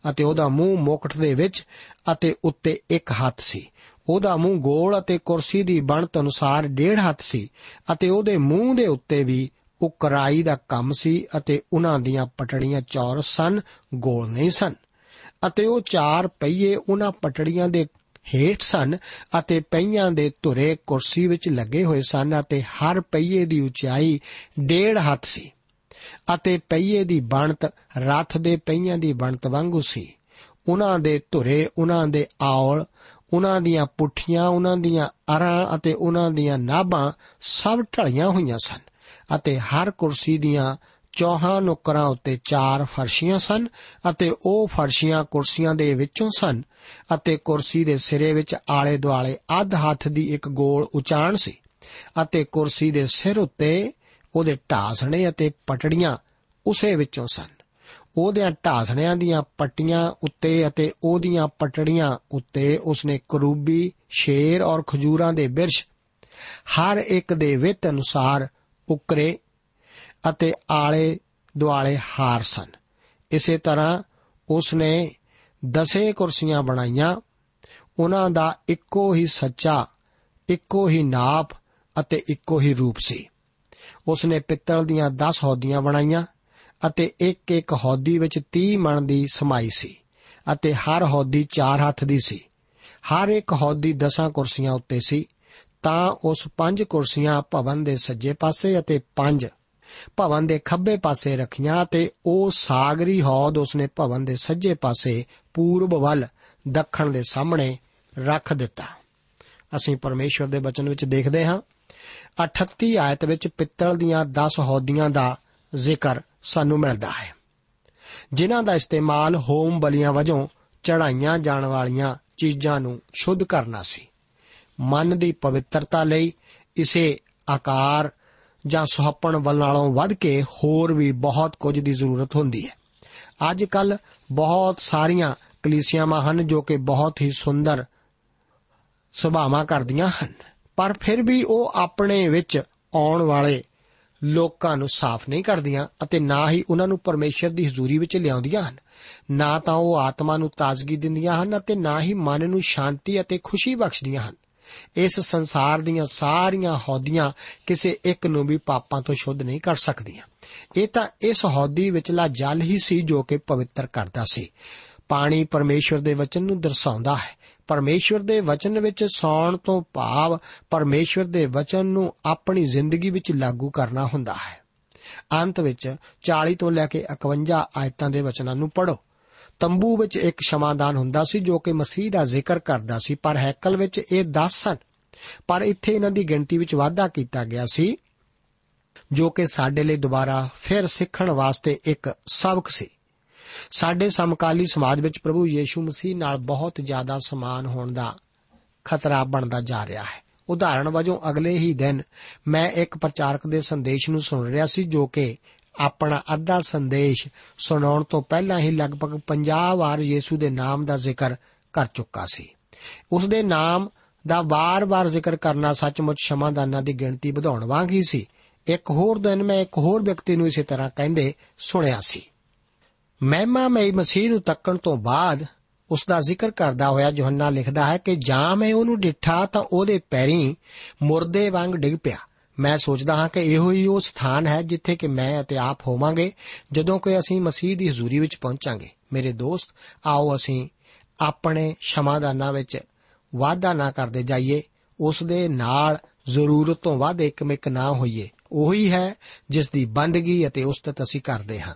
ਅਤੇ ਉਹਦਾ ਮੂੰਹ ਮੁਕਟ ਦੇ ਵਿੱਚ ਅਤੇ ਉੱਤੇ ਇੱਕ ਹੱਥ ਸੀ। ਉਹਦਾ ਮੂੰਹ ਗੋਲ ਅਤੇ ਕੁਰਸੀ ਦੀ ਬਣਤ ਅਨੁਸਾਰ ਡੇਢ ਹੱਥ ਸੀ ਅਤੇ ਉਹਦੇ ਮੂੰਹ ਦੇ ਉੱਤੇ ਵੀ ਉਕਰਾਈ ਦਾ ਕੰਮ ਸੀ ਅਤੇ ਉਹਨਾਂ ਦੀਆਂ ਪਟੜੀਆਂ ਚੌਰਸ ਸਨ, ਗੋਲ ਨਹੀਂ ਸਨ। ਅਤੇ ਉਹ ਚਾਰ ਪਹੀਏ ਉਹਨਾਂ ਪਟੜੀਆਂ ਦੇ ਹੇਠ ਸਨ ਅਤੇ ਪਹੀਆਂ ਦੇ ਧੁਰੇ ਕੁਰਸੀ ਵਿੱਚ ਲੱਗੇ ਹੋਏ ਸਨ ਅਤੇ ਹਰ ਪਹੀਏ ਦੀ ਉਚਾਈ ਡੇਢ ਹੱਥ ਸੀ ਅਤੇ ਪਹੀਏ ਦੀ ਬਣਤ ਰੱਥ ਦੇ ਪਹੀਆਂ ਦੀ ਬਣਤ ਵਾਂਗੂ ਸੀ। ਉਹਨਾਂ ਦੇ ਧੁਰੇ, ਉਹਨਾਂ ਦੇ ਆਉਲ ਉਹਨਾਂ ਦੀਆਂ ਪੁੱਠੀਆਂ, ਉਹਨਾਂ ਦੀਆਂ ਅਰਾਂ ਅਤੇ ਉਹਨਾਂ ਦੀਆਂ ਨਾਭਾਂ ਸਭ ਢਲੀਆਂ ਹੋਈਆਂ ਸਨ ਅਤੇ ਹਰ ਕੁਰਸੀ ਦੀਆਂ ਚੌਹਾਂ ਨੁਕਰਾਂ ਉੱਤੇ ਚਾਰ ਫਰਸ਼ੀਆਂ ਸਨ ਅਤੇ ਉਹ ਫਰਸ਼ੀਆਂ ਕੁਰਸੀਆਂ ਦੇ ਵਿੱਚੋਂ ਸਨ ਅਤੇ ਕੁਰਸੀ ਦੇ ਸਿਰੇ ਵਿੱਚ ਆਲੇ ਦੁਆਲੇ ਅੱਧ ਹੱਥ ਦੀ ਇੱਕ ਗੋਲ ਉਚਾਣ ਸੀ ਅਤੇ ਕੁਰਸੀ ਦੇ ਸਿਰ ਉੱਤੇ ਉਹਦੇ ਢਾਸਣੇ ਅਤੇ ਪਟੜੀਆਂ ਉਸੇ ਵਿੱਚੋਂ ਸਨ। ਉਹਦਿਆਂ ਢਾਸਣਿਆਂ ਦੀਆਂ ਪੱਟੀਆਂ ਉੱਤੇ ਅਤੇ ਉਹਦੀਆਂ ਪਟੜੀਆਂ ਉੱਤੇ ਉਸਨੇ ਕਰੂਬੀ, ਸ਼ੇਰ ਔਰ ਖਜੂਰਾਂ ਦੇ ਬਿਰਸ਼ ਹਰ ਇੱਕ ਦੇ ਵਿੱਤ ਅਨੁਸਾਰ ਉਕਰੇ ਅਤੇ ਆਲੇ ਦੁਆਲੇ ਹਾਰ ਸਨ। ਇਸੇ ਤਰ੍ਹਾਂ ਉਸਨੇ ਦਸੇ ਕੁਰਸੀਆਂ ਬਣਾਈਆਂ। ਉਹਨਾਂ ਦਾ ਇੱਕੋ ਹੀ ਸੱਚਾ, ਇੱਕੋ ਹੀ ਨਾਪ ਅਤੇ ਇੱਕੋ ਹੀ ਰੂਪ ਸੀ। ਉਸਨੇ ਪਿੱਤਲ ਦੀਆਂ 10 ਹੌਦੀਆਂ ਬਣਾਈਆਂ। ਅਤੇ ਇੱਕ ਇੱਕ ਹੌਦੀ ਵਿੱਚ 30 ਮਣ ਦੀ ਸਮਾਈ ਸੀ ਅਤੇ ਹਰ ਹੌਦੀ 4 ਹੱਥ ਦੀ ਸੀ। ਹਰ ਇੱਕ ਹੌਦੀ 10 ਕੁਰਸੀਆਂ ਉੱਤੇ ਸੀ। ਤਾਂ ਉਸ ਪੰਜ ਕੁਰਸੀਆਂ ਭਵਨ ਦੇ ਸੱਜੇ ਪਾਸੇ ਅਤੇ ਪੰਜ ਭਵਨ ਦੇ ਖੱਬੇ ਪਾਸੇ ਰੱਖੀਆਂ ਤੇ ਉਹ ਸਾਗਰੀ ਹੌਦ ਉਸਨੇ ਭਵਨ ਦੇ ਸੱਜੇ ਪਾਸੇ ਪੂਰਬ ਵੱਲ, ਦੱਖਣ ਦੇ ਸਾਹਮਣੇ ਰੱਖ ਦਿੱਤਾ। ਅਸੀਂ ਪਰਮੇਸ਼ਵਰ ਦੇ ਬਚਨ ਵਿੱਚ ਦੇਖਦੇ ਹਾਂ। 38 ਆਇਤ ਵਿੱਚ ਪਿੱਤਲ ਦੀਆਂ 10 ਹੌਦੀਆਂ ਦਾ ਜ਼ਿਕਰ ਸਾਨੂੰ ਮਿਲਦਾ ਹੈ। ਜਿਨ੍ਹਾਂ ਦਾ ਇਸਤੇਮਾਲ ਹੋਮ ਬਲੀਆਂ ਵਜੋਂ ਚੜਾਈਆਂ ਜਾਣ ਵਾਲੀਆਂ ਚੀਜ਼ਾਂ ਨੂੰ ਸ਼ੁੱਧ ਕਰਨਾ ਸੀ। ਮਨ ਦੀ ਪਵਿੱਤਰਤਾ ਲਈ ਇਸੇ ਆਕਾਰ ਜਾਂ ਸੁਹੱਪਣ ਵੱਲ ਨਾਲੋਂ ਵੱਧ ਕੇ ਹੋਰ ਵੀ ਬਹੁਤ ਕੁਝ ਦੀ ਜ਼ਰੂਰਤ ਹੁੰਦੀ ਹੈ। ਅੱਜ ਕੱਲ ਬਹੁਤ ਸਾਰੀਆਂ ਕਲੀਸਿਆਵਾਂ ਹਨ ਜੋ ਕਿ ਬਹੁਤ ਹੀ ਸੁੰਦਰ ਸੁਭਾਵਾਂ ਕਰਦੀਆਂ ਹਨ। ਪਰ ਫਿਰ ਵੀ ਉਹ ਆਪਣੇ ਵਿੱਚ ਆਉਣ ਵਾਲੇ ਲੋਕਾਂ ਨੂੰ ਸਾਫ਼ ਨਹੀਂ ਕਰਦੀਆਂ ਅਤੇ ਨਾ ਹੀ ਉਹਨਾਂ ਨੂੰ ਪਰਮੇਸ਼ਰ ਦੀ ਹਜ਼ੂਰੀ ਵਿੱਚ ਲਿਆਉਂਦੀਆਂ ਹਨ। ਨਾ ਤਾਂ ਉਹ ਆਤਮਾ ਨੂੰ ਤਾਜ਼ਗੀ ਦਿੰਦੀਆਂ ਹਨ ਅਤੇ ਨਾ ਹੀ ਮਨ ਨੂੰ ਸ਼ਾਂਤੀ ਅਤੇ ਖੁਸ਼ੀ ਬਖਸ਼ਦੀਆਂ ਹਨ। ਇਸ ਸੰਸਾਰ ਦੀਆਂ ਸਾਰੀਆਂ ਹੌਦੀਆਂ ਕਿਸੇ ਇੱਕ ਨੂੰ ਵੀ ਪਾਪਾਂ ਤੋਂ ਸ਼ੁੱਧ ਨਹੀਂ ਕਰ ਸਕਦੀਆਂ। ਇਹ ਤਾਂ ਇਸ ਹੌਦੀ ਵਿਚਲਾ ਜਲ ਹੀ ਸੀ ਜੋ ਕਿ ਪਵਿੱਤਰ ਕਰਦਾ ਸੀ। ਪਾਣੀ ਪਰਮੇਸ਼ਵਰ ਦੇ ਵਚਨ ਨੂੰ ਦਰਸਾਉਂਦਾ ਹੈ। ਪਰਮੇਸ਼ਵਰ ਦੇ ਵਚਨ ਵਿੱਚ ਸੌਣ ਤੋਂ ਭਾਵ ਪਰਮੇਸ਼ਵਰ ਦੇ ਵਚਨ ਨੂੰ ਆਪਣੀ ਜ਼ਿੰਦਗੀ ਵਿੱਚ ਲਾਗੂ ਕਰਨਾ ਹੁੰਦਾ ਹੈ। ਅੰਤ ਵਿੱਚ 40 ਤੋਂ ਲੈ ਕੇ 51 ਆਇਤਾਂ ਦੇ ਵਚਨਾਂ ਨੂੰ ਪੜ੍ਹੋ। ਤੰਬੂ ਵਿੱਚ ਇੱਕ ਸ਼ਮਾਦਾਨ ਹੁੰਦਾ ਸੀ ਜੋ ਕਿ ਮਸੀਹ ਦਾ ਜ਼ਿਕਰ ਕਰਦਾ ਸੀ, ਪਰ ਹੈਕਲ ਵਿੱਚ ਇਹ 10 ਸਨ। ਪਰ ਇੱਥੇ ਇਹਨਾਂ ਦੀ ਗਿਣਤੀ ਵਿੱਚ ਵਾਧਾ ਕੀਤਾ ਗਿਆ ਸੀ, ਜੋ ਕਿ ਸਾਡੇ ਲਈ ਦੁਬਾਰਾ ਫਿਰ ਸਿੱਖਣ ਵਾਸਤੇ ਇੱਕ ਸਬਕ ਸੀ। ਸਾਡੇ ਸਮਕਾਲੀ ਸਮਾਜ ਵਿੱਚ ਪ੍ਰਭੂ ਯੀਸ਼ੂ ਮਸੀਹ ਨਾਲ ਬਹੁਤ ਜ਼ਿਆਦਾ ਸਮਾਨ ਹੋਣ ਦਾ ਖਤਰਾ ਬਣਦਾ ਜਾ ਰਿਹਾ ਹੈ। ਉਦਾਹਰਣ ਵਜੋਂ, ਅਗਲੇ ਹੀ ਦਿਨ ਮੈਂ ਇੱਕ ਪ੍ਰਚਾਰਕ ਦੇ ਸੰਦੇਸ਼ ਨੂੰ ਸੁਣ ਰਿਹਾ ਸੀ ਜੋ ਕਿ ਆਪਣਾ ਅੱਧਾ ਸੰਦੇਸ਼ ਸੁਣਾਉਣ ਤੋਂ ਪਹਿਲਾਂ ਹੀ ਲਗਭਗ 50 ਵਾਰ ਯੀਸ਼ੂ ਦੇ ਨਾਮ ਦਾ ਜ਼ਿਕਰ ਕਰ ਚੁੱਕਾ ਸੀ। ਉਸ ਦੇ ਨਾਮ ਦਾ ਵਾਰ-ਵਾਰ ਜ਼ਿਕਰ ਕਰਨਾ ਸੱਚਮੁੱਚ ਸ਼ਮਾਦਾਨਾਂ ਦੀ ਗਿਣਤੀ ਵਧਾਉਣ ਵਾਂਗ ਹੀ ਸੀ। ਇੱਕ ਹੋਰ ਦਿਨ ਮੈਂ ਇੱਕ ਹੋਰ ਵਿਅਕਤੀ ਨੂੰ ਇਸੇ ਤਰ੍ਹਾਂ ਕਹਿੰਦੇ ਸੁਣਿਆ ਸੀ। ਮਹਿਮਾ ਮਈ ਮਸੀਹ ਨੂੰ ਤੱਕਣ ਤੋਂ ਬਾਅਦ ਉਸ ਦਾ ਜ਼ਿਕਰ ਕਰਦਾ ਹੋਇਆ ਯੋਹੰਨਾ ਲਿਖਦਾ ਹੈ ਕਿ ਜਾਂ ਮੈਂ ਉਹਨੂੰ ਡਿੱਠਾ ਤਾਂ ਉਹਦੇ ਪੈਰੀਂ ਮੁਰਦੇ ਵਾਂਗ ਡਿੱਗ ਪਿਆ। ਮੈਂ ਸੋਚਦਾ ਹਾਂ ਕਿ ਇਹੋ ਹੀ ਉਹ ਸਥਾਨ ਹੈ ਜਿੱਥੇ ਕਿ ਮੈਂ ਅਤੇ ਆਪ ਹੋਵਾਂਗੇ ਜਦੋਂ ਕਿ ਅਸੀਂ ਮਸੀਹ ਦੀ ਹਜ਼ੂਰੀ ਵਿੱਚ ਪਹੁੰਚਾਂਗੇ। ਮੇਰੇ ਦੋਸਤ, ਆਓ ਅਸੀਂ ਆਪਣੇ ਸ਼ਮਾਦਾਨਾਂ ਵਿੱਚ ਵਾਅਦਾ ਨਾ ਕਰਦੇ ਜਾਈਏ। ਉਸ ਦੇ ਨਾਲ ਜ਼ਰੂਰਤ ਤੋਂ ਵੱਧ ਇੱਕਮਿਕ ਨਾ ਹੋਈਏ। ਉਹੀ ਹੈ ਜਿਸ ਦੀ ਬੰਦਗੀ ਅਤੇ ਉਸਤਤ ਅਸੀਂ ਕਰਦੇ ਹਾਂ।